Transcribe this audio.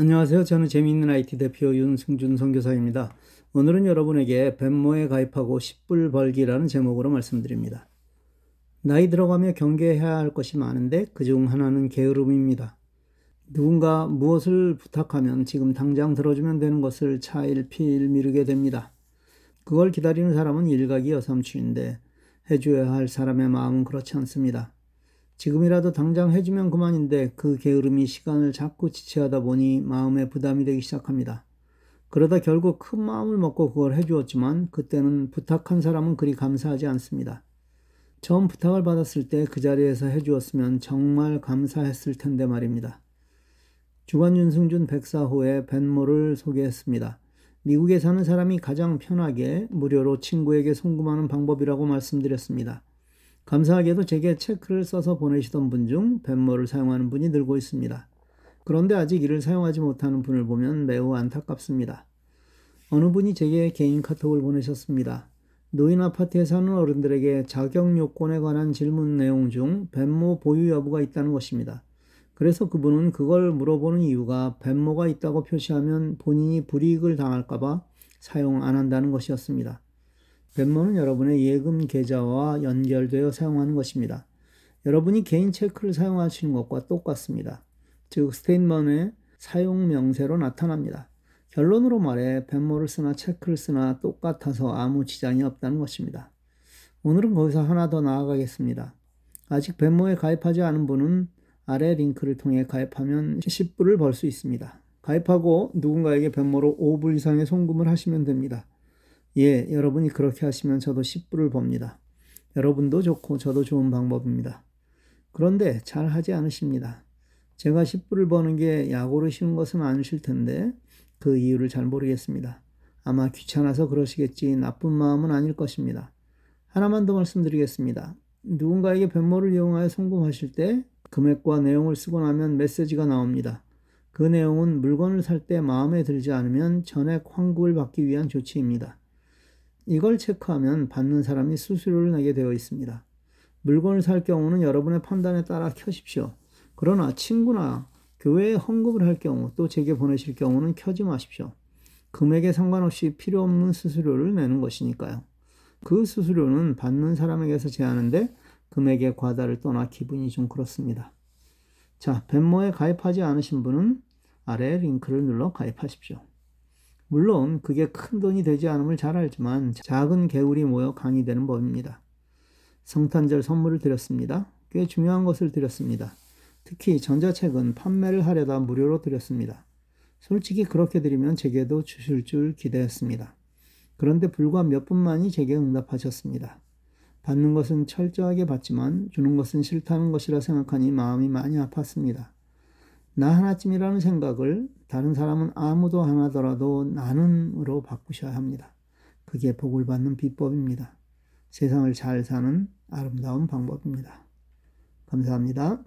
안녕하세요. 저는 재미있는 IT 대표 윤승준 선교사입니다. 오늘은 여러분에게 벤모에 가입하고 10불 벌기라는 제목으로 말씀드립니다. 나이 들어가며 경계해야 할 것이 많은데 그중 하나는 게으름입니다. 누군가 무엇을 부탁하면 지금 당장 들어주면 되는 것을 차일피일 미루게 됩니다. 그걸 기다리는 사람은 일각이 여삼추인데 해줘야 할 사람의 마음은 그렇지 않습니다. 지금이라도 당장 해주면 그만인데 그 게으름이 시간을 자꾸 지체하다 보니 마음에 부담이 되기 시작합니다. 그러다 결국 큰 마음을 먹고 그걸 해주었지만 그때는 부탁한 사람은 그리 감사하지 않습니다. 처음 부탁을 받았을 때 그 자리에서 해주었으면 정말 감사했을 텐데 말입니다. 주간 윤승준 백사호의 벤모를 소개했습니다. 미국에 사는 사람이 가장 편하게 무료로 친구에게 송금하는 방법이라고 말씀드렸습니다. 감사하게도 제게 체크를 써서 보내시던 분 중 벤모를 사용하는 분이 늘고 있습니다. 그런데 아직 이를 사용하지 못하는 분을 보면 매우 안타깝습니다. 어느 분이 제게 개인 카톡을 보내셨습니다. 노인 아파트에 사는 어른들에게 자격 요건에 관한 질문 내용 중 벤모 보유 여부가 있다는 것입니다. 그래서 그분은 그걸 물어보는 이유가 벤모가 있다고 표시하면 본인이 불이익을 당할까봐 사용 안 한다는 것이었습니다. 벤모는 여러분의 예금 계좌와 연결되어 사용하는 것입니다. 여러분이 개인 체크를 사용하시는 것과 똑같습니다. 즉 스테인먼의 사용 명세로 나타납니다. 결론으로 말해 벤모를 쓰나 체크를 쓰나 똑같아서 아무 지장이 없다는 것입니다. 오늘은 거기서 하나 더 나아가겠습니다. 아직 벤모에 가입하지 않은 분은 아래 링크를 통해 가입하면 10불을 벌 수 있습니다. 가입하고 누군가에게 벤모로 5불 이상의 송금을 하시면 됩니다. 예, 여러분이 그렇게 하시면 저도 10불을 법니다. 여러분도 좋고 저도 좋은 방법입니다. 그런데 잘 하지 않으십니다. 제가 10불을 버는 게 야구를 쉬운 것은 아니실 텐데 그 이유를 잘 모르겠습니다. 아마 귀찮아서 그러시겠지 나쁜 마음은 아닐 것입니다. 하나만 더 말씀드리겠습니다. 누군가에게 변모를 이용하여 송금하실 때 금액과 내용을 쓰고 나면 메시지가 나옵니다. 그 내용은 물건을 살 때 마음에 들지 않으면 전액 환급을 받기 위한 조치입니다. 이걸 체크하면 받는 사람이 수수료를 내게 되어 있습니다. 물건을 살 경우는 여러분의 판단에 따라 켜십시오. 그러나 친구나 교회에 헌금을 할 경우 또 제게 보내실 경우는 켜지 마십시오. 금액에 상관없이 필요 없는 수수료를 내는 것이니까요. 그 수수료는 받는 사람에게서 제하는데 금액의 과다를 떠나 기분이 좀 그렇습니다. 자, 벤모에 가입하지 않으신 분은 아래 링크를 눌러 가입하십시오. 물론 그게 큰 돈이 되지 않음을 잘 알지만 작은 개울이 모여 강이 되는 법입니다. 성탄절 선물을 드렸습니다. 꽤 중요한 것을 드렸습니다. 특히 전자책은 판매를 하려다 무료로 드렸습니다. 솔직히 그렇게 드리면 제게도 주실 줄 기대했습니다. 그런데 불과 몇 분만이 제게 응답하셨습니다. 받는 것은 철저하게 받지만 주는 것은 싫다는 것이라 생각하니 마음이 많이 아팠습니다. 나 하나쯤이라는 생각을 다른 사람은 아무도 안 하더라도 나는으로 바꾸셔야 합니다. 그게 복을 받는 비법입니다. 세상을 잘 사는 아름다운 방법입니다. 감사합니다.